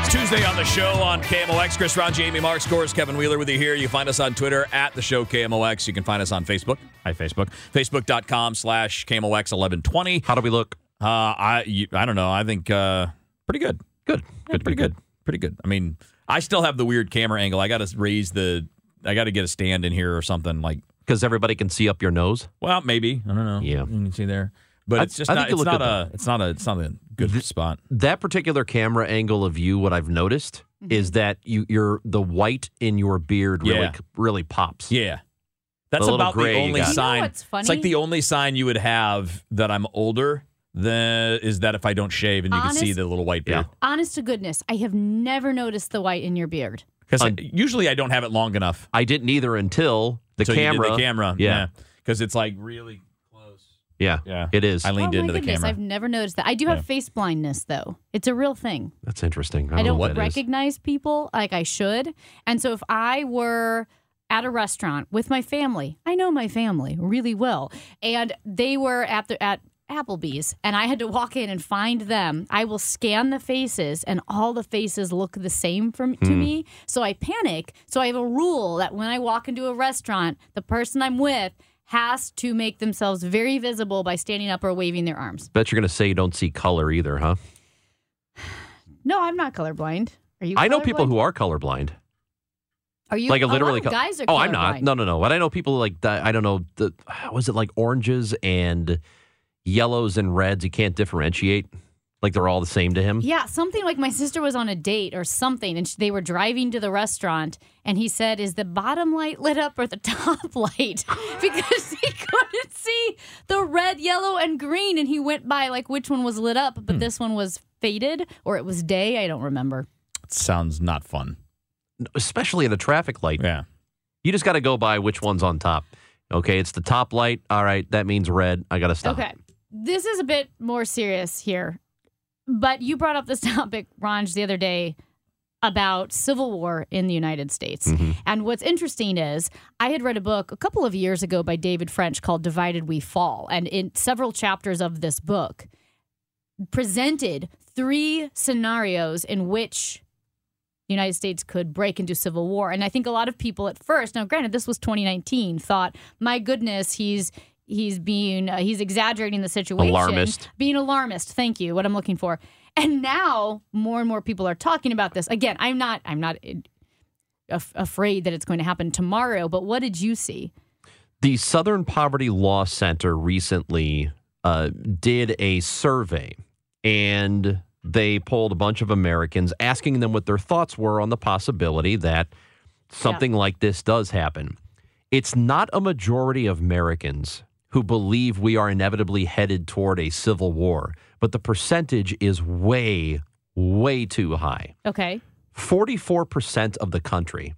It's Tuesday on the show on KMOX. Chris Ron, Jamie Marxkors, Kevin Wheeler with you here. You find us on Twitter at the show KMOX. You can find us on Facebook. Hi, Facebook. Facebook.com slash KMOX1120. How do we look? Uh, I you, I don't know. I think uh, pretty good. Good. Yeah, Good. pretty good. Pretty good. I mean, I still have the weird camera angle. I got to raise the. I got to get a stand in here or something like. Because everybody can see up your nose. Well, maybe I don't know. Yeah. you can see there, but I- it's just I not. think you It's look not good, a. It's not a. It's not a good mm-hmm. spot. That particular camera angle of you, what I've noticed mm-hmm. is that you, you're the white in your beard really Yeah. really pops. Yeah. That's The about the gray you only got. You know sign. what's It's like the only sign you would have that I'm older than is that if I don't shave and you can see the little white beard. Honest to goodness, I have never noticed the white in your beard. Because Un- usually I don't have it long enough. I didn't either until the until you did camera. the camera. Yeah. Because it's like really close. Yeah. Yeah. It is. I leaned oh my into the goodness, camera. I've never noticed that. I do Yeah. have face blindness though. It's a real thing. That's interesting. I I don't, don't know what that is. recognize people like I should. And so if I were at a restaurant with my family, I know my family really well, and they were at the at Applebee's and I had to walk in and find them. I will scan the faces and all the faces look the same from to hmm. me. So I panic. So I have a rule that when I walk into a restaurant, the person I'm with has to make themselves very visible by standing up or waving their arms. Bet you're going to say you don't see color either, huh? No, I'm not colorblind. Are you? I know people who are colorblind. are you like a literally co- guys are Oh, I'm not. No, no, no. But I know people like. I don't know. The was it like oranges and yellows and reds? You can't differentiate. Like they're all the same to him. Yeah, something like my sister was on a date or something, and they were driving to the restaurant, and he said, "Is the bottom light lit up or the top light?" because he couldn't see the red, yellow, and green, and he went by like which one was lit up, Hmm. but this one was faded or it was day. I don't remember. Sounds not fun. Especially at a traffic light. Yeah. You just got to go by which one's on top. Okay, it's the top light. All right, that means red. I got to stop. Okay, this is a bit more serious here, but you brought up this topic, Ranj, the other day about civil war in the United States. Mm-hmm. And what's interesting is I had read a book a couple of years ago by David French called Divided We Fall. And in several chapters of this book, presented three scenarios in which the United States could break into civil war. And I think a lot of people at first, now granted this was 2019, thought, "My goodness, he's he's being uh, he's exaggerating the situation." Alarmist. Being alarmist. Thank you. What I'm looking for. And now more and more people are talking about this. Again, I'm not I'm not uh, af- afraid that it's going to happen tomorrow, but what did you see? The Southern Poverty Law Center recently uh, did a survey and they polled a bunch of Americans asking them what their thoughts were on the possibility that something like this does happen. It's not a majority of Americans who believe we are inevitably headed toward a civil war, but the percentage is way, way too high. Okay. 44% of the country.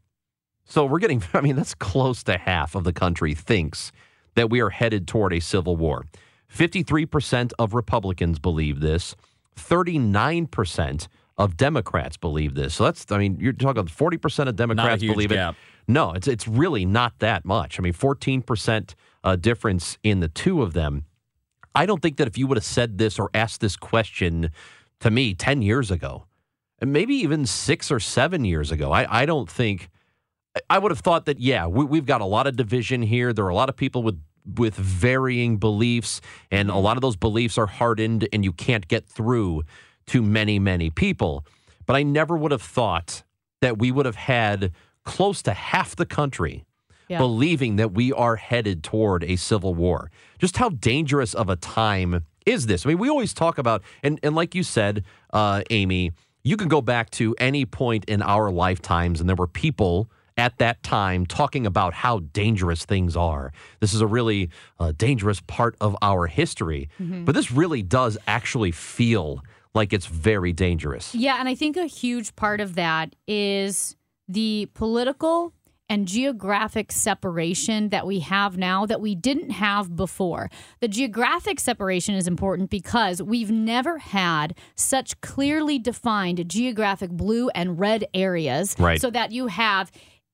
So we're getting, I mean, that's close to half of the country thinks that we are headed toward a civil war. 53% of Republicans believe this. 39% of Democrats believe this. So that's, I mean, you're talking 40% of Democrats huge believe gap. it. No, it's, it's really not that much. I mean, 14% uh, difference in the two of them. I don't think that if you would have said this or asked this question to me 10 years ago, and maybe even six or seven years ago, I, I don't think I would have thought that, yeah, we, we've got a lot of division here. There are a lot of people with with varying beliefs, and a lot of those beliefs are hardened, and you can't get through to many, many people. But I never would have thought that we would have had close to half the country Yeah. believing that we are headed toward a civil war. Just how dangerous of a time is this? I mean, we always talk about, and, and like you said, uh, Amy, you can go back to any point in our lifetimes, and there were people at that time talking about how dangerous things are. This is a really uh, dangerous part of our history. But this really does actually feel like it's very dangerous. Yeah, and I think a huge part of that is the political and geographic separation that we have now that we didn't have before. The geographic separation is important because we've never had such clearly defined geographic blue and red areas Right. so that you have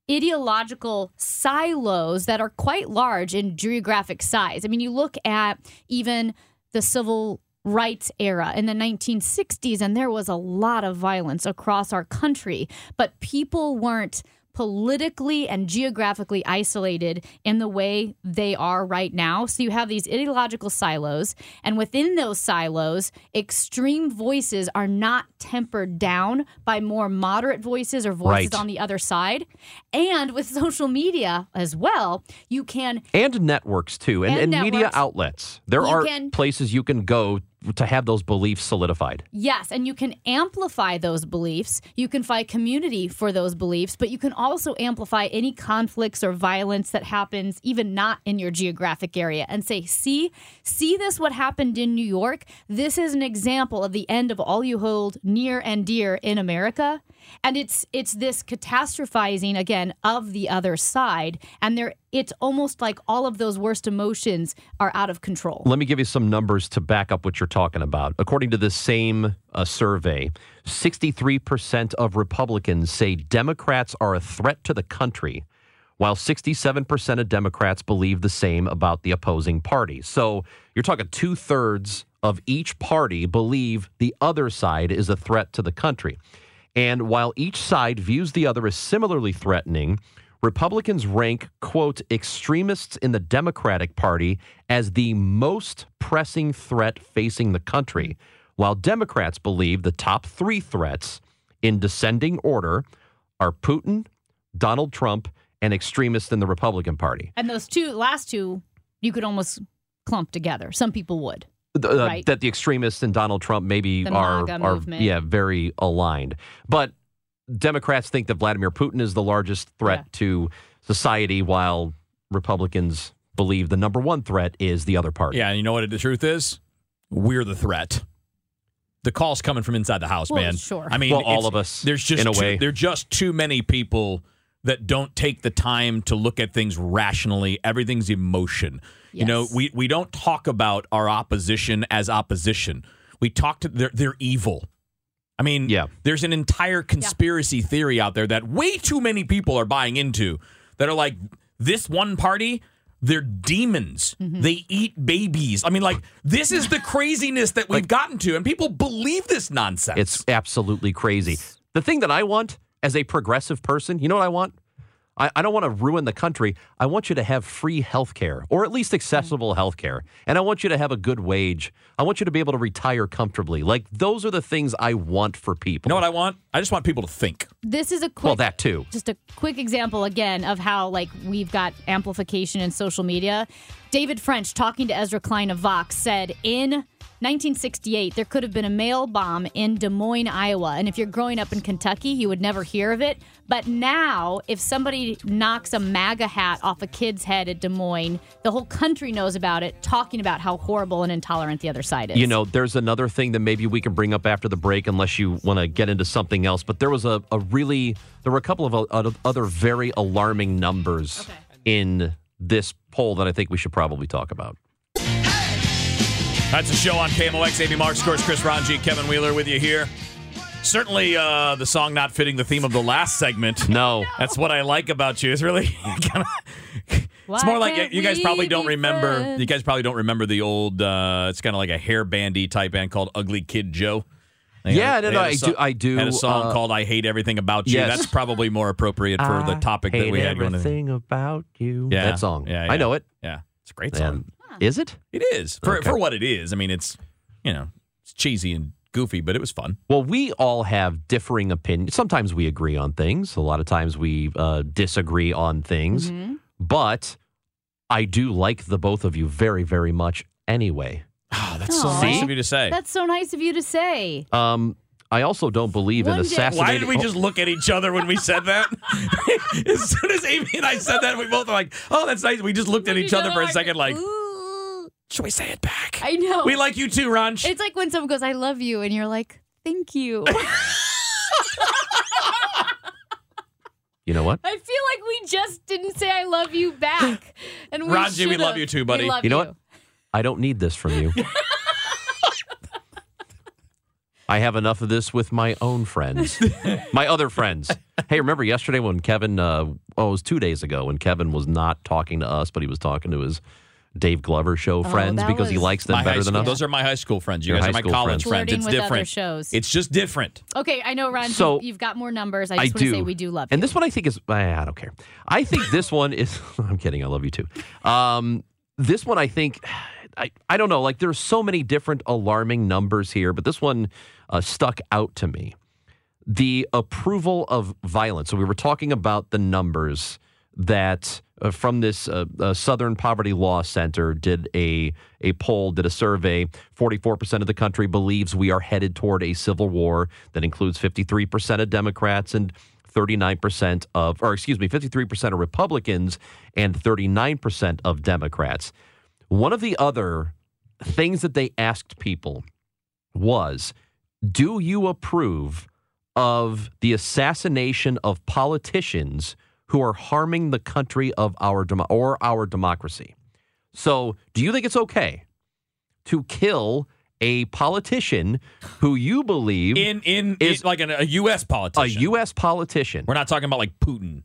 ideological silos that are quite large in geographic size. I mean, you look at even the civil rights era in the 1960s, and there was a lot of violence across our country, but people weren't politically and geographically isolated in the way they are right now. So you have these ideological silos, and within those silos, extreme voices are not tempered down by more moderate voices or voices Right. on the other side. And with social media as well, you can and networks too and, And and, media outlets there are can- places you can go to have those beliefs solidified Yes, and you can amplify those beliefs. You can find community for those beliefs, but you can also amplify any conflicts or violence that happens even not in your geographic area and say, "See, see this what happened in New York? This is an example of the end of all you hold near and dear in America." And it's it's this catastrophizing again of the other side, and there it's almost like all of those worst emotions are out of control. let me give you some numbers to back up what you're talking about. According to the same uh, survey 63% of republicans say democrats are a threat to the country while 67% of democrats believe the same about the opposing party. So you're talking two-thirds of each party believe the other side is a threat to the country And while each side views the other as similarly threatening, Republicans rank, quote, extremists in the Democratic Party as the most pressing threat facing the country, while Democrats believe the top three threats in descending order are Putin, Donald Trump, and extremists in the Republican Party. And those two last two, you could almost clump together. Some people would. The- uh, Right. That the extremists and Donald Trump maybe The are, are movement. yeah very aligned, but Democrats think that Vladimir Putin is the largest threat Yeah. to society, while Republicans believe the number one threat is the other party. Yeah, and you know what the truth is? We're the threat. The call's coming from inside the house, Well, man. sure. I mean, Well, all of us, There's just in a too, way. There are just too many people that don't take the time to look at things rationally. Everything's emotion. You know, we we don't talk about our opposition as opposition. We talk to they're they're evil. I mean, Yeah. there's an entire conspiracy theory out there that way too many people are buying into that are like this one party they're demons. Mm-hmm. They eat babies. I mean, like this is the craziness that we've gotten to, and people believe this nonsense. It's absolutely crazy. The thing that I want as a progressive person, you know what I want? I, I don't want to ruin the country. I want you to have free health care or at least mm. accessible health care. And I want you to have a good wage. I want you to be able to retire comfortably. Like, those are the things I want for people. you know what I want? I just want people to think. This is a quick Well, that too. just a quick example again of how like we've got amplification in social media. David French talking to Ezra Klein of Vox said in 1968 there could have been a mail bomb in Des Moines, Iowa, and if you're growing up in Kentucky, you would never hear of it. But now, if somebody knocks a MAGA hat off a kid's head at Des Moines, the whole country knows about it, talking about how horrible and intolerant the other side is. You know, there's another thing that maybe we can bring up after the break, unless you want to get into something else. But there was a, a really, there were a couple of other very alarming numbers in this poll that I think we should probably talk about. That's a show on KMOX. Amy Marxkors, Chris Ranji, Kevin Wheeler with you here. Certainly, uh, the song not fitting the theme of the last segment. No. That's what I like about you. It's really kind of. It's more like you guys probably don't remember. friends? You guys probably don't remember the old. Uh, it's kind of like a hair bandy type band called Ugly Kid Joe. They Yeah, had- no, no, had a I so- do- I do, Had a song uh, called "I Hate Everything About You." yes. That's probably more appropriate for the topic that we had going. Everything about you. Yeah, That song. Yeah, I know it. Yeah, it's a great song. And is it? It is for Okay. for what it is. I mean, it's you know it's cheesy and goofy, but it was fun. Well, we all have differing opinions. Sometimes we agree on things. A lot of times we uh, disagree on things. Mm-hmm. But I do like the both of you very, very much anyway. Oh, that's so nice See? of you to say. That's so nice of you to say. Um, I also don't believe in One day- assassinating. Why did we just look at each other when we said that? as soon as Amy and I said that, we both were like, "Oh, that's nice." We just looked at each other for a second, like, Ooh. "Should we say it back?" I know. We like you too, Ronch. It's like when someone goes, "I love you," and you're like, "Thank you." You know what? I feel like we just didn't say "I love you" back, and we Ranji, we should've. love you too, buddy. We love You know what? I don't need this from you. I have enough of this with my own friends, my other friends. Hey, remember yesterday when Kevin, uh, oh, it was two days ago when Kevin was not talking to us, but he was talking to his Dave Glover show friends Oh, that because he likes them better than school, us. those are my high school friends. You Your guys are my college friends. friends. It's different. shows. It's just different. Okay, I know, Ron. So- you've got more numbers. I I just want to do. say we do love And you. this one I think is I don't care. I think this one is I'm kidding, I love you too. Um this one I think I, I don't know, like there's so many different alarming numbers here, but this one uh, stuck out to me. The approval of violence. So we were talking about the numbers that uh, from this uh, uh, Southern Poverty Law Center did a a poll, did a survey. Forty four percent of the country believes we are headed toward a civil war. That includes fifty three percent of Democrats and thirty nine percent of, or excuse me, fifty three percent of Republicans and thirty nine percent of Democrats. One of the other things that they asked people was, "Do you approve of the assassination of politicians who are harming the country of our demo- or our democracy. So, do you think it's okay to kill a politician who you believe In in Is- is like an, a U.S. Politician? A. U.S. politician? We're not talking about like Putin.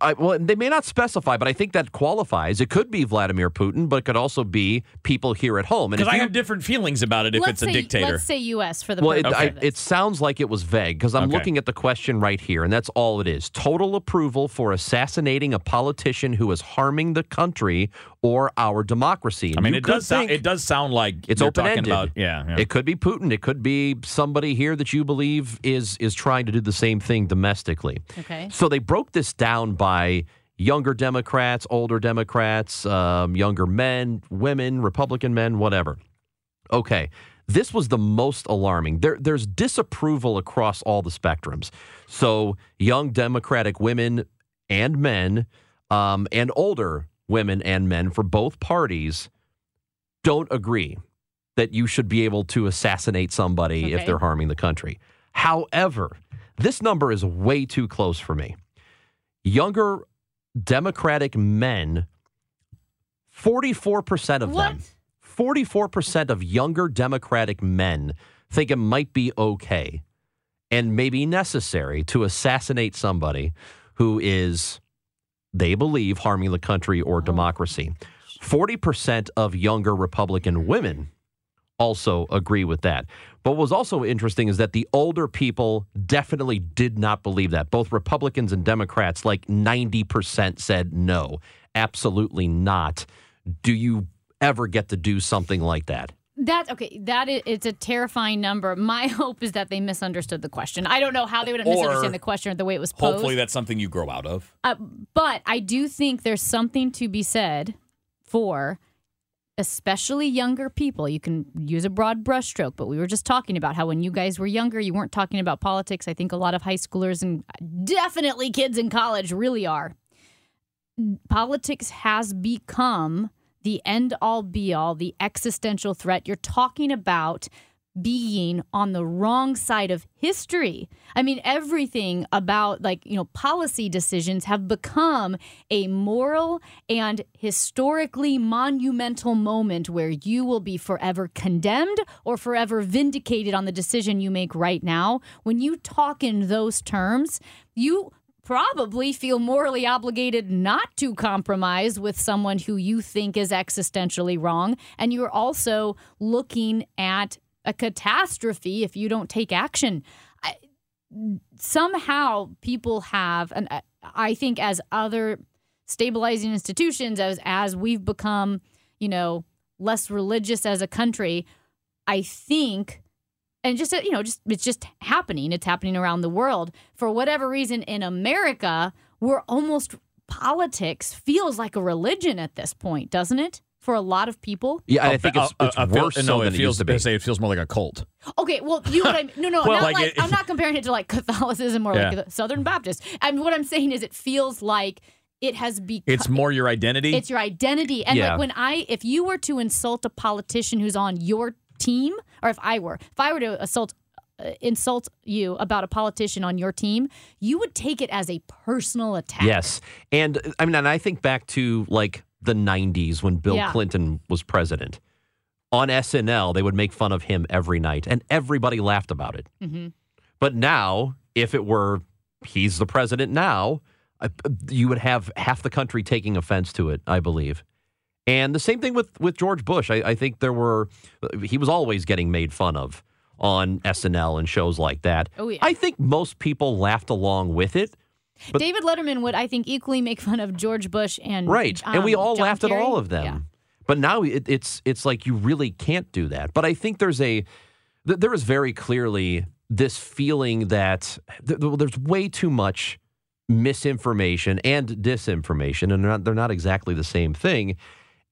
I, well, they may not specify, but I think that qualifies. It could be Vladimir Putin, but it could also be people here at home. And Because I have different feelings about it if let's it's a say, dictator. Let's say U.S. for the Well, it, purpose I, it sounds like it was vague because I'm Okay. looking at the question right here, and that's all it is. Total approval for assassinating a politician who is harming the country or our democracy. I mean, it does sound think it does sound like it's open ended. yeah. yeah. It could be Putin. It could be somebody here that you believe is is trying to do the same thing domestically. okay. So they broke this down by younger Democrats, older Democrats, um, younger men, women, Republican men, whatever. Okay. This was the most alarming. There, there's disapproval across all the spectrums. So, young Democratic women and men, um, and older women and men for both parties don't agree that you should be able to assassinate somebody if they're harming the country. However, this number is way too close for me. Younger Democratic men, 44% of them, 44% of younger Democratic men think it might be okay and maybe necessary to assassinate somebody who is, they believe, harming the country or oh, democracy. 40% of younger Republican women also agree with that. But what was also interesting is that the older people definitely did not believe that. Both Republicans and Democrats, like 90%, said no, absolutely not. Do you ever get to do something like that? That's okay. That is, it's a terrifying number. My hope is that they misunderstood the question. I don't know how they would have Or misunderstood the question or the way it was posed. Hopefully, that's something you grow out of. Uh, but I do think there's something to be said for especially younger people. You can use a broad brushstroke, but we were just talking about how when you guys were younger, you weren't talking about politics. I think a lot of high schoolers and definitely kids in college really are. Politics has become the end all be all, the existential threat. You're talking about being on the wrong side of history. I mean, everything about like, you know, policy decisions have become a moral and historically monumental moment where you will be forever condemned or forever vindicated on the decision you make right now. When you talk in those terms, you probably feel morally obligated not to compromise with someone who you think is existentially wrong. And you're also looking at a catastrophe if you don't take action. I, somehow people have, and I- I think as other stabilizing institutions, as as we've become, you know, less religious as a country, I think and just uh, you know, just it's just happening. It's happening around the world. For whatever reason, in America, we're almost politics feels like a religion at this point, doesn't it? For a lot of people. Yeah, I think it's, it's uh, feel- worse no, so it than it feels used to to be. say it feels more like a cult. Okay, well, you know what I mean? No, no, Well, not like like, it- I'm not comparing it to like Catholicism or like Yeah. the Southern Baptist. I mean, what I'm saying is, it feels like it has become. It's more your identity. It's your identity. And Yeah. like when I, if you were to insult a politician who's on your team, or if I were, if I were to assault, uh, insult you about a politician on your team, you would take it as a personal attack. Yes. And I mean, and I think back to like the 90s when Bill Yeah. Clinton was president. On SNL, they would make fun of him every night, and everybody laughed about it. hmm But now, if it were he's the president now, you would have half the country taking offense to it, I believe. And the same thing with, with George Bush. I, I think there were, he was always getting made fun of on SNL and shows like that. Oh, yeah. I think most people laughed along with it. But- David Letterman would, I think, equally make fun of George Bush and Right. and we um, all John laughed at all of them. Yeah. But now it, it's it's like you really can't do that. But I think there's a th- there is very clearly this feeling that th- th- there's way too much misinformation and disinformation, and they're not, they're not exactly the same thing.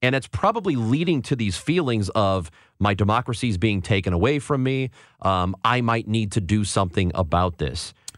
And it's probably leading to these feelings of my democracy is being taken away from me. Um, I might need to do something about this.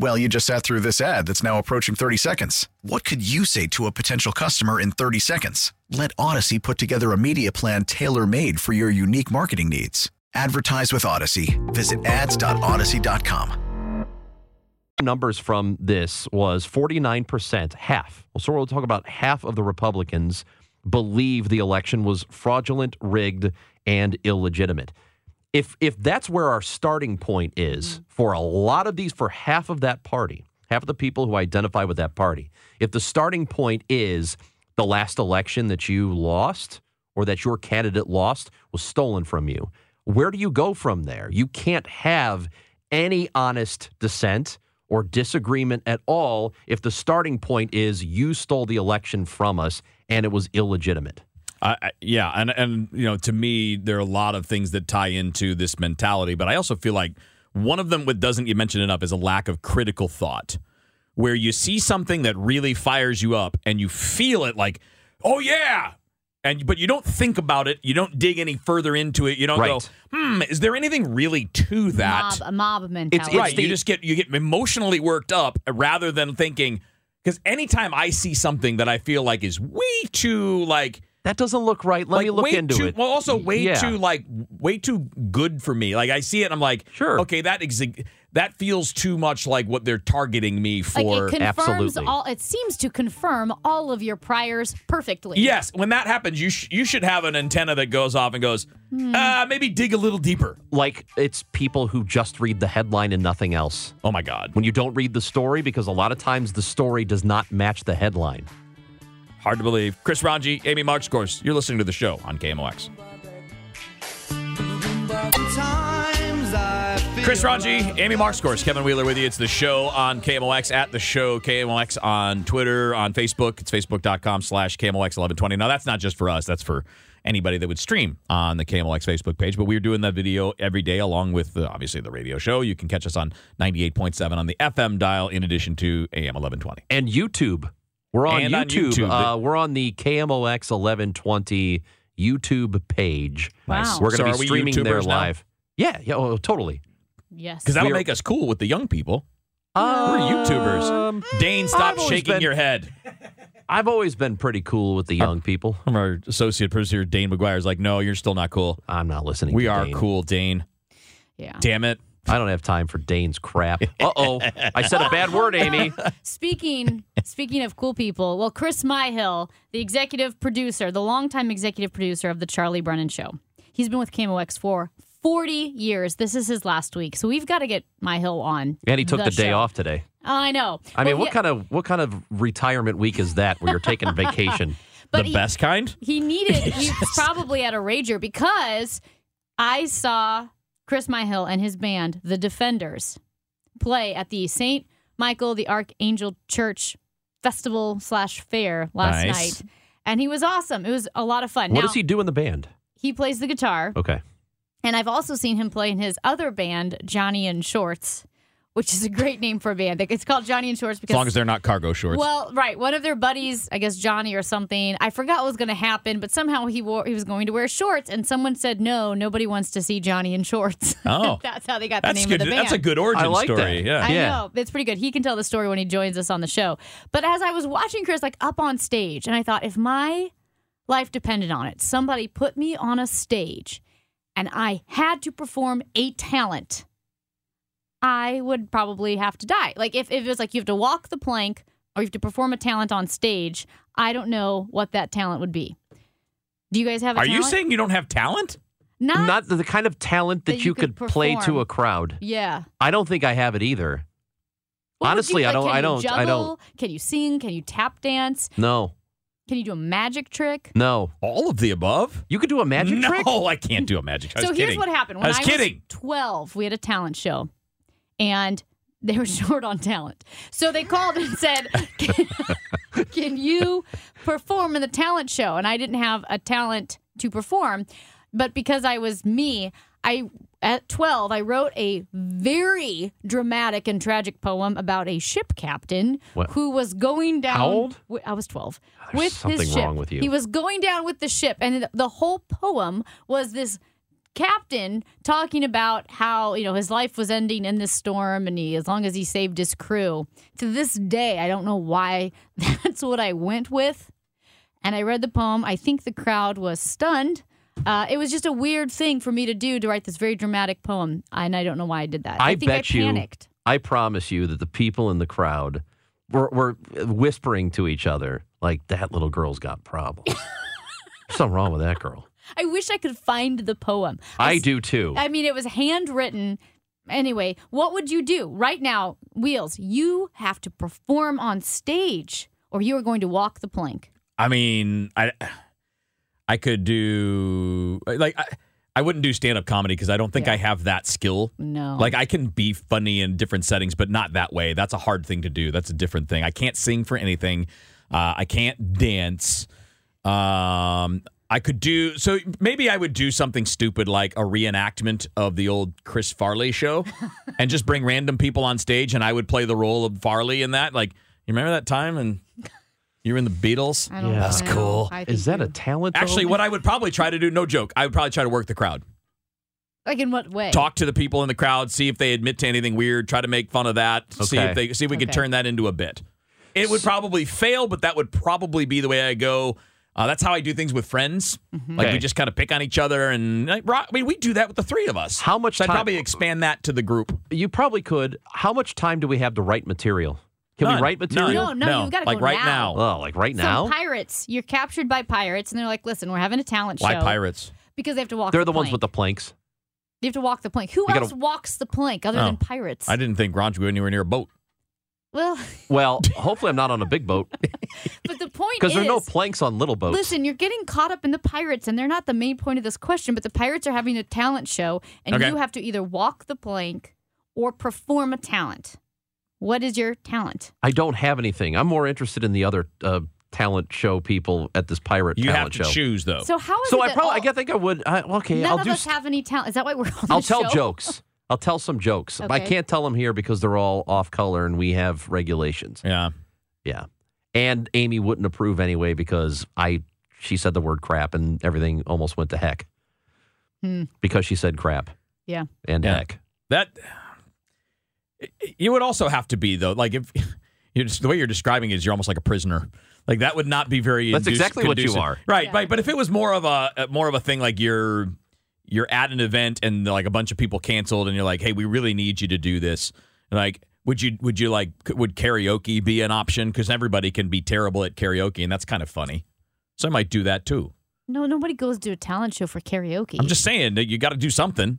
Well, you just sat through this ad that's now approaching 30 seconds. What could you say to a potential customer in 30 seconds? Let Odyssey put together a media plan tailor made for your unique marketing needs. Advertise with Odyssey. Visit ads.odyssey.com. numbers from this was 49%, half. So we'll talk about half of the Republicans believe the election was fraudulent, rigged, and illegitimate. If if that's where our starting point is mm-hmm. for a lot of these, for half of that party, half of the people who identify with that party, if the starting point is the last election that you lost or that your candidate lost was stolen from you, where do you go from there? You can't have any honest dissent or disagreement at all if the starting point is you stole the election from us and it was illegitimate. I I- yeah, and and you know, to me, there are a lot of things that tie into this mentality, but I also feel like one of them, what doesn't get mentioned enough, is a lack of critical thought, where you see something that really fires you up, and you feel it like, oh yeah, and but you don't think about it, you don't dig any further into it, you don't go, hmm, is there anything really to that? Mob, a mob mentality. right. the- you just get you get emotionally worked up rather than thinking. Because anytime I see something that I feel like is way too like That doesn't look right. Let like me look way into too, it. Well, also way Yeah. too like way too good for me. Like I see it, and I'm like, Sure. okay, that exa- that feels too much like what they're targeting me Like for. it absolutely. all. It seems to confirm all of your priors perfectly. yes, when that happens, you sh- you should have an antenna that goes off and goes, Hmm. uh, maybe dig a little deeper. like it's people who just read the headline and nothing else. Oh my god, When you don't read the story, because a lot of times the story does not match the headline. Hard to believe. Chris Ranji, Amy Marxkors, you're listening to the show on KMOX. Chris Ranji, Amy Marxkors, Kevin Wheeler with you. It's the show on KMOX, at the show KMOX on Twitter, on Facebook. It's facebook.com slash KMOX1120. Now, that's not just for us. That's for anybody that would stream on the KMOX Facebook page. But we're doing that video every day along with, uh, obviously, the radio show. You can catch us on 98.7 on the FM dial in addition to AM 1120. And YouTube. We're on And on YouTube. YouTube. Uh, we're on the KMOX 1120 YouTube page. Wow. We're going to are be we streaming there YouTubers now? live. Yeah, yeah, oh, totally. Yes. Because that'll are- make us cool with the young people. Uh, We're YouTubers. Dane, stop shaking been- your head. I've always been pretty cool with the young people. Our associate producer, Dane McGuire, is like, no, you're still not cool. I'm not listening. We to are Dane. cool, Dane. Yeah. Damn it. I don't have time for Dane's crap. Uh oh. I said a bad word, Amy. Speaking speaking of cool people, well, Chris Myhill, the executive producer, the longtime executive producer of the Charlie Brennan Show, he's been with KMOX for 40 years. This is his last week, so we've got to get Myhill on. And he took the, day show. off today. I know. I mean, Well, what he- kind of what kind of retirement week is that where you're taking vacation? But the he- best kind? He needed. He was probably at a rager because I saw Chris Myhill and his band, the Defenders, play at the Saint Michael the Archangel Church Festival slash Fair last Nice. night, and he was awesome. It was a lot of fun. What now, does he do in the band? He plays the guitar, Okay. and I've also seen him play in his other band, Johnny and Shorts, which is a great name for a band. It's called Johnny and Shorts because As long as they're not cargo shorts. well, right. One of their buddies, I guess Johnny or something, I forgot what was going to happen, but somehow he wore he was going to wear shorts, and someone said no, nobody wants to see Johnny in shorts. Oh. that's how they got the that's name good. of the band. That's a good origin I like story. that. Yeah. I Yeah. know it's pretty good. He can tell the story when he joins us on the show. But as I was watching Chris like up on stage, and I thought if my life depended on it, somebody put me on a stage, and I had to perform a talent. I would probably have to die. Like if, if it was like you have to walk the plank or you have to perform a talent on stage, I don't know what that talent would be. Do you guys have a Are you saying you don't have talent? not, Not the, the kind of talent that, That you, you could, could play to a crowd. Yeah. I don't think I have it either. What would Honestly, you, I don't- Can I don't- I don't- Can you sing? Can you tap dance? No. Can you do a magic trick? No. All of the above? You could do a magic no, trick? No, I can't do a magic trick. I so was here's kidding. what happened. When I was kidding. 12, we had a talent show, and they were short on talent. So they called and said, can, can you perform in the talent show? And I didn't have a talent to perform, but because I was me, I at 12 I wrote a very dramatic and tragic poem about a ship captain What? who was going down How old? I was 12 There's with something his ship. wrong with you. He was going down with the ship and the- the whole poem was this captain talking about how you know his life was ending in this storm and he as long as he saved his crew to this day i don't know why that's what i went with and i read the poem i think the crowd was stunned uh, it was just a weird thing for me to do to write this very dramatic poem and i don't know why i did that I, i, think bet i you. panicked I promise you that the people in the crowd were, were whispering to each other like that little girl's got problems. Something wrong with that girl. I wish i could find the poem I do too. I mean, it was handwritten. Anyway, what would you do right now, Wheels? You have to perform on stage, or you are going to walk the plank. I mean, I I could do like I, I wouldn't do stand up comedy because I don't think Yeah. I have that skill. No, Like I can be funny in different settings, but not that way. That's a hard thing to do. That's a different thing. I can't sing for anything. Uh, I can't dance. Um, I could do so. Maybe I would do something stupid like a reenactment of the old Chris Farley show, and just bring random people on stage, and I would play the role of Farley in that. Like, you remember that time and you were in the Beatles? I don't Yeah. know. That's cool. I Is think that a talent? though? Actually, what I would probably try to do, no joke, I would probably try to work the crowd. like in what way? talk to the people in the crowd, see if they admit to anything weird, try to make fun of that, see if they see if we could turn that into a bit. It would probably fail, but that would probably be the way I go. Uh, that's how I do things with friends. Mm-hmm. Like we just kind of pick on each other, and like, I mean, we do that with the three of us. How much So I'd time- probably expand that to the group. You probably could. How much time do we have to write material? Can None. we write material? No, no, you've gotta like go right now. Oh, like right Some now? pirates. You're captured by pirates, and they're like, "Listen, we're having a talent Why show pirates? because they have to walk. They're the, the ones plank. with the planks. You have to walk the plank. Who You gotta- else walks the plank other Oh. than pirates? I didn't think Ron would go anywhere near a boat. Well, Well, hopefully I'm not on a big boat but the point because is, there are no planks on little boats. Listen, you're getting caught up in the pirates, and they're not the main point of this question. But the pirates are having a talent show, and Okay. you have to either walk the plank or perform a talent. What is your talent? I don't have anything. I'm more interested in the other uh, talent show people at this pirate You have talent to show. choose though. So how is so it I that probably, I all- guess think I would. I, okay, none I'll of do. us have any talent? Is that why we're on I'll the tell show? jokes. I'll tell some jokes. I can't tell them here because they're all off color and we have regulations. yeah. Yeah, and Amy wouldn't approve anyway because I she said the word crap and everything almost went to heck Hmm. because she said crap Yeah. and Yeah. heck. That you would also have to be though, like if you're just, the way you're describing it is you're almost like a prisoner. Like that would not be very. That's induce- exactly what you are. right? Yeah. Right. But if it was more of a a- more of a thing, like you're you're at an event and like a bunch of people canceled and you're like, "Hey, we really need you to do this." Like, would you would you like would karaoke be an option cuz everybody can be terrible at karaoke and that's kind of funny. So I might do that too. No, nobody goes to a talent show for karaoke. I'm just saying that you got to do something.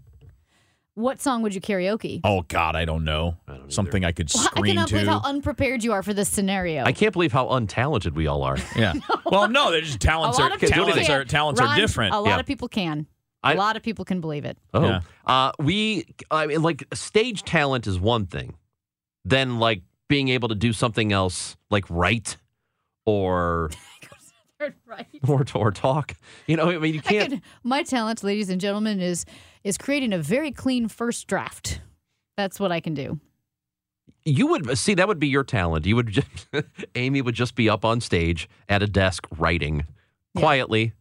what song would you karaoke? Oh God, I don't know. Something I could Well, I scream cannot to. believe how unprepared you are for this scenario. I can't believe how untalented we all are. yeah. Well, no, they're just a talents lot are of talents are talents Ron, are different. A lot Yeah. of people can. I- A lot of people can believe it. Oh, Yeah. uh, we I mean, like stage talent is one thing. Then like being able to do something else, like write or right. or or talk. You know, I mean, you can't. could- my talent, ladies and gentlemen, is is creating a very clean first draft. That's what I can do. You would see that would be your talent. You would just Amy would just be up on stage at a desk writing Yeah. quietly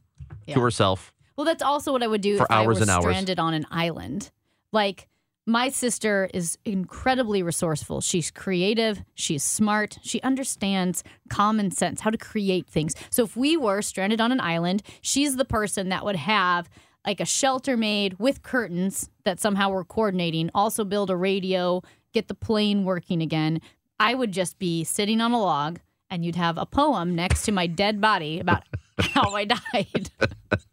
Yeah. to herself. Well, that's also what I would do For if I hours and hours. stranded on an island. Like my sister is incredibly resourceful. She's creative, she's smart, she understands common sense, how to create things. So if we were stranded on an island, she's the person that would have like a shelter made with curtains that somehow we're coordinating, also build a radio, get the plane working again. I would just be sitting on a log and you'd have a poem next to my dead body about how I died.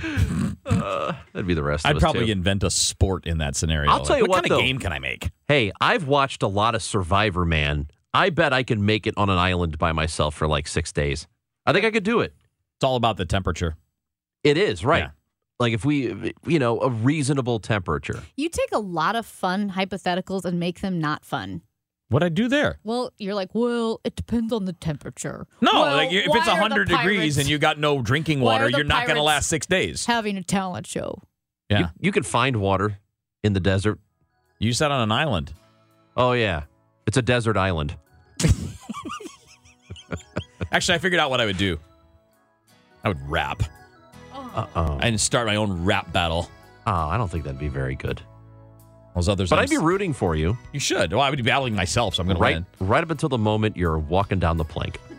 That'd be the rest. of it. I'd us, probably too. invent a sport in that scenario. I'll tell you what, what, kind though. of game can I make? Hey, I've watched a lot of Survivor Man. I bet I can make it on an island by myself for like six days. I think I could do it. It's all about the temperature. It is right. Yeah. Like if we, you know, a reasonable temperature. You take a lot of fun hypotheticals and make them not fun. What I do there? Well, you're like, well, it depends on the temperature. No, Well, like if it's are hundred degrees pirates and you got no drinking water, you're not going to last six days. having a talent show. Yeah, You, you can find water in the desert. you sat on an island. Oh yeah, it's a desert island. Actually, I figured out what I would do. I would rap Uh oh. and start my own rap battle. Oh, I don't think that'd be very good. Those others, But I'm I'd be rooting for you. You should. Well, I would be battling myself, so I'm going to Right, win. right up until the moment you're walking down the plank.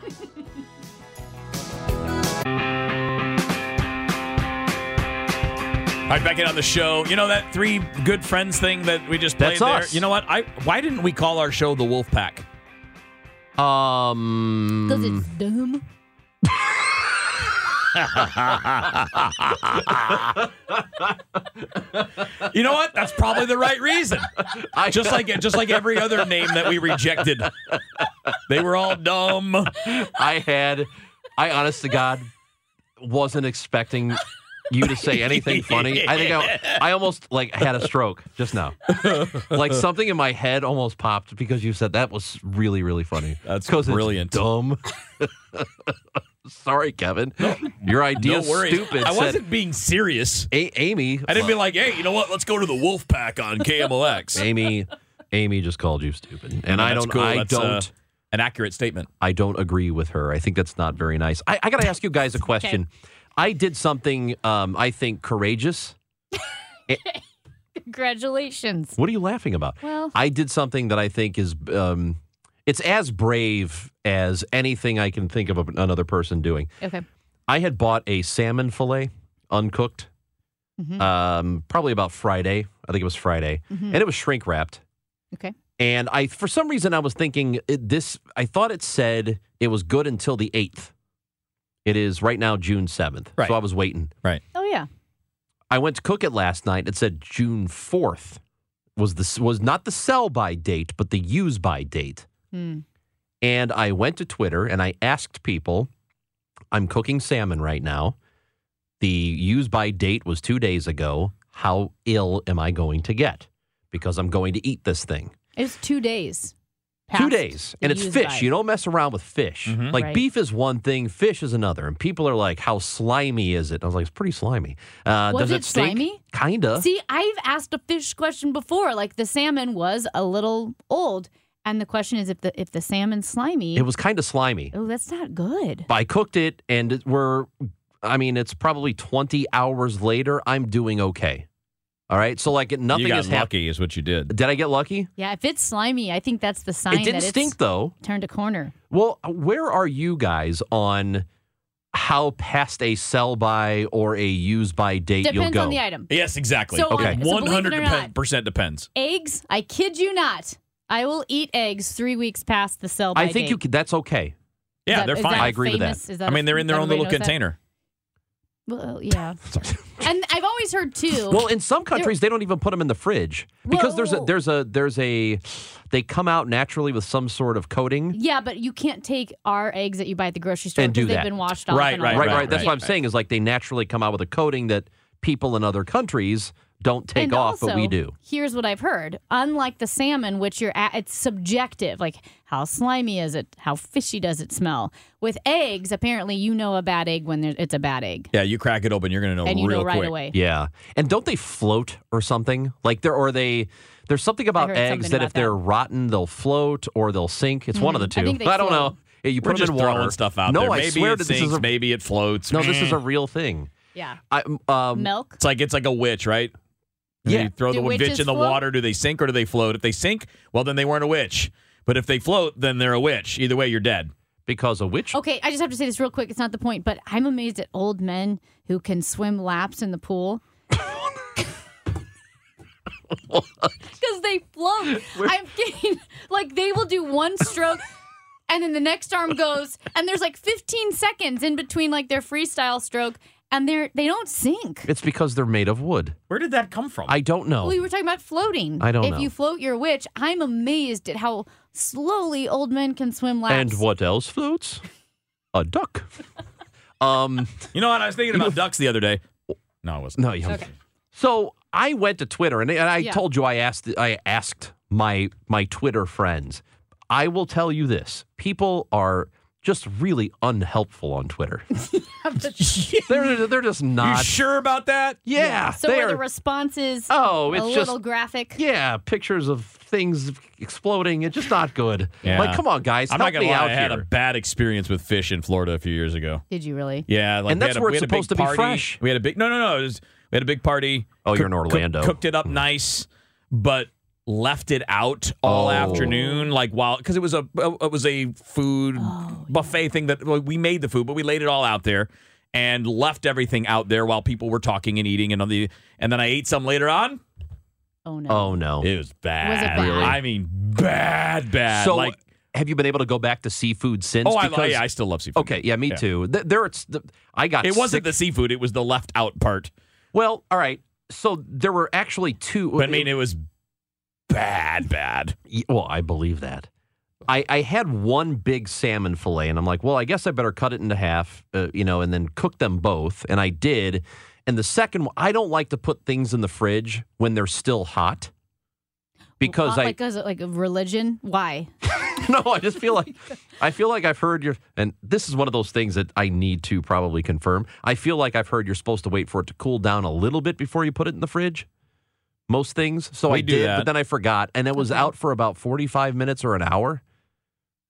All right, back in on the show. You know that three good friends thing that we just played That's there? us. You know what? I why didn't we call our show the Wolf Pack? Um, Because it's dumb. You know what? That's probably the right reason. just like just like every other name that we rejected. They were all dumb. I had, I honest to God, wasn't expecting you to say anything funny. I think I, I almost like had a stroke just now. Like something in my head almost popped because you said that was really, really funny. That's 'Cause it's brilliant. dumb. Sorry, Kevin. Your idea No worries. stupid. I wasn't being serious. A- Amy. I didn't be like, hey, you know what? Let's go to the Wolf Pack on KMOX. Amy. Amy just called you stupid, and I don't. cool. I That's, uh, don't. an accurate statement. I don't agree with her. I think that's not very nice. I, I got to ask you guys a question. I did something um, I think courageous. Congratulations. What are you laughing about? Well- I did something that I think is um, it's as brave as anything I can think of another person doing. Okay. I had bought a salmon fillet, uncooked, Mhm. um, probably about Friday. I think it was Friday, Mhm. and it was shrink wrapped. Okay. And I, for some reason, I was thinking it, this. I thought it said it was good until the eighth. It is right now June seventh, Right. so I was waiting. Right. Oh yeah. I went to cook it last night. It said June fourth was the was not the sell by date, but the use by date. Hmm. And I went to Twitter and I asked people, I'm cooking salmon right now. The use by date was two days ago. How ill am I going to get? Because I'm going to eat this thing. It's two days. Two days. And it's fish. by. You don't mess around with fish. Mhm. Like Right. beef is one thing, fish is another. And people are like, how slimy is it? And I was like, it's pretty slimy. Uh, Was does it it stink? slimy? Kinda. See, I've asked a fish question before. Like the salmon was a little old, and the question is if the if the salmon's slimy. It was kind of slimy. oh, that's not good. I cooked it and we're, I mean, it's probably 20 hours later. I'm doing okay. All right. So, like, nothing you got has happened. lucky, is what you did. Did I get lucky? Yeah, if it's slimy, I think that's the sign It didn't that stink, it's though. turned a corner. Well, where are you guys on how past a sell by or a use by date you'll Depends go. on the item. Yes, exactly. So, Okay. Uh, so One believe it hundred or not, percent depends. eggs. I kid you not. I will eat eggs three weeks past the sell by I think date. you could, that's okay. Yeah, that- they're fine. I agree with that. that I mean, they're in their own little everybody knows that? container. Well, yeah. and I've always heard too. Well, in some countries they don't even put them in the fridge because there's a there's a there's a they come out naturally with some sort of coating. yeah, but you can't take our eggs that you buy at the grocery store And do because they've that. been washed off. Right, and all right, that. Right, right. right, That's right, what I'm right. saying is like they naturally come out with a coating that people in other countries don't take and off, but we do. Here's what I've heard. Unlike the salmon, which you're at, it's subjective. Like how slimy is it? How fishy does it smell? With eggs, apparently you know a bad egg when there- it's a bad egg, Yeah, you crack it open, you're going to know and you real know right quick. away. Yeah. And don't they float or something? Like there or they there's something about eggs something that about if they're that. rotten, they'll float or they'll sink. It's one of the two. I two. think don't float. know. Yeah, you We're put just them in water. throwing stuff out no, there. I Maybe swear it that this sinks, is a maybe it floats. No, this is a real thing. Yeah. I um Milk. It's like it's like a witch, right? And Yeah. You throw Do the witch in the float? water. Do they sink or do they float? If they sink, well, then they weren't a witch. But if they float, then they're a witch. Either way, you're dead. because a witch Okay, I just have to say this real quick. It's not the point, but I'm amazed at old men who can swim laps in the pool. Because they float. I'm kidding. Like they will do one stroke, and then the next arm goes, and there's like 15 seconds in between like their freestyle stroke, and they're they don't sink. It's because they're made of wood. Where did that come from? I don't know. We were talking about floating. I don't if know. you float your witch, I'm amazed at how slowly old men can swim laps. and what else floats? A duck. um you know what? I was thinking about ducks the other day. No, I wasn't. no, you So I went to Twitter and and I Yeah. told you I asked I asked my my Twitter friends. I will tell you this. People are just really unhelpful on Twitter. they're they're just You not sure about that? Yeah. So they are the responses Oh, it's a it's little just graphic? yeah, pictures of things exploding. It's just not good. Yeah. Like, come on, guys, I'm help not gonna me lie. out I had here. a bad experience with fish in Florida a few years ago. Did you really? Yeah, like And that's a, where it's had a big supposed to be fresh. We had a big no, no, no. It was, we had a big party. Oh, you're in Cook- cook- Orlando. cooked it up hmm. nice, but left it out all Oh. afternoon, like while because it was a it was a food Oh, buffet thing that well, we made the food, but we laid it all out there and left everything out there while people were talking and eating and on the and then I ate some later on. Oh no. Oh no. It was bad. Was it bad? Really? I mean, bad, bad. so like, have you been able to go back to seafood since? oh, I, yeah, I still love seafood. Okay, yeah, me Yeah. too. Th- There, it's the, I got. It wasn't sick- the seafood; it was the left out part. Well, all right. So there were actually two. But I mean, it was bad, bad. Well, I believe that. I, I had one big salmon fillet, and I'm like, well, I guess I better cut it into half, uh, you know, and then cook them both. And I did. And the second one, I don't like to put things in the fridge when they're still hot because Uh, I like, is it like a religion? Why? no, I just feel like I feel like I've heard your and this is one of those things that I need to probably confirm. I feel like I've heard you're supposed to wait for it to cool down a little bit before you put it in the fridge. Most things. So We I did, that. but then I forgot and it was Okay. out for about 45 minutes or an hour.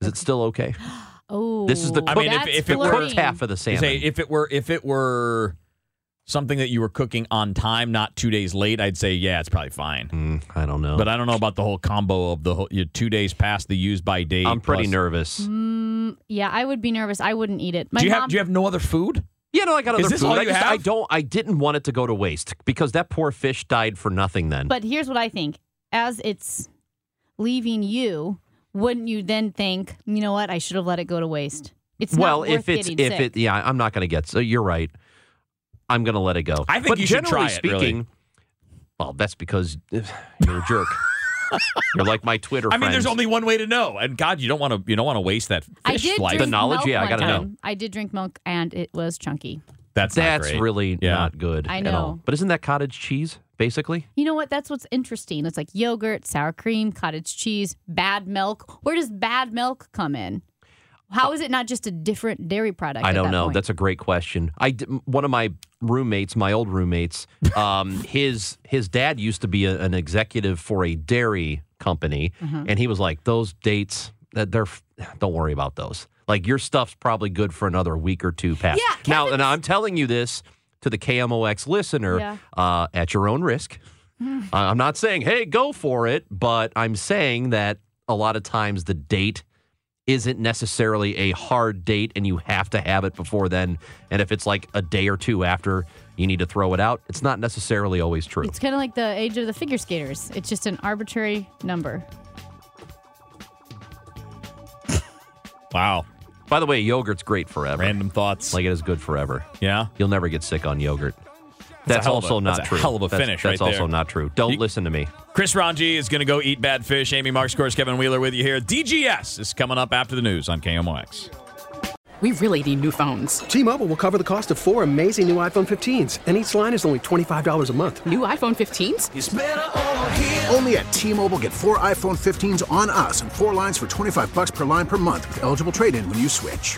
Is it still okay? Oh, This is the I mean, if- if it were- cooked half of the salmon. Say if it were if it were something that you were cooking on time, not two days late, I'd say yeah, it's probably fine. Mm, I don't know. But I don't know about the whole combo of the whole, you two days past the use by date. I'm pretty plus- nervous. Mm, yeah, I would be nervous. I wouldn't eat it. My Do you mom, have do you have no other food? Yeah, no, I got Is other this food. all I, you just, I don't. I didn't want it to go to waste because that poor fish died for nothing. Then. But here's what I think: as it's leaving you, wouldn't you then think, you know what? I should have let it go to waste. It's well, not worth if it's if sick. it, yeah, I'm not going to get. So you're right. I'm going to let it go. I think but you should generally try it, really. speaking, well, that's because you're a jerk. You're like my Twitter. I mean, there's only one way to know, and God, you don't want to you don't want to waste that fish I did life. drink The knowledge? milk Yeah, I gotta know. I did drink milk, and it was chunky. That's not That's great. really Yeah. not good I at all. know. But isn't that cottage cheese basically? You know what? That's what's interesting. It's like yogurt, sour cream, cottage cheese, bad milk. Where does bad milk come in? How is it not just a different dairy product? I don't that know. point? That's a great question. I one of my roommates, my old roommates, um, his his dad used to be a, an executive for a dairy company, Mm-hmm. and he was like, "Those dates, that they're don't worry about those. Like your stuff's probably good for another week or two past." Yeah, now, and I'm telling you this to the KMOX listener Yeah. uh, at your own risk. Uh, I'm not saying, "Hey, go for it," but I'm saying that a lot of times the date isn't necessarily a hard date and you have to have it before then. And if it's like a day or two after you need to throw it out, it's not necessarily always true. It's kind of like the age of the figure skaters. It's just an arbitrary number. Wow. By the way, yogurt's great forever. Random thoughts. Like it is good forever. yeah. You'll never get sick on yogurt. That's a That's hell a- also not that's a true. hell of a That's- finish That's, right also there. not true. Don't You- listen to me. Chris Ranji is going to go eat bad fish. Amy Marxkors. Kevin Wheeler with you here. DGS is coming up after the news on KMOX. We really need new phones. T-Mobile will cover the cost of four amazing new iPhone 15s, and each line is only $25 a month. New iPhone 15s? Only at T-Mobile get four iPhone 15s on us and four lines for 25 bucks per line per month with eligible trade-in when you switch.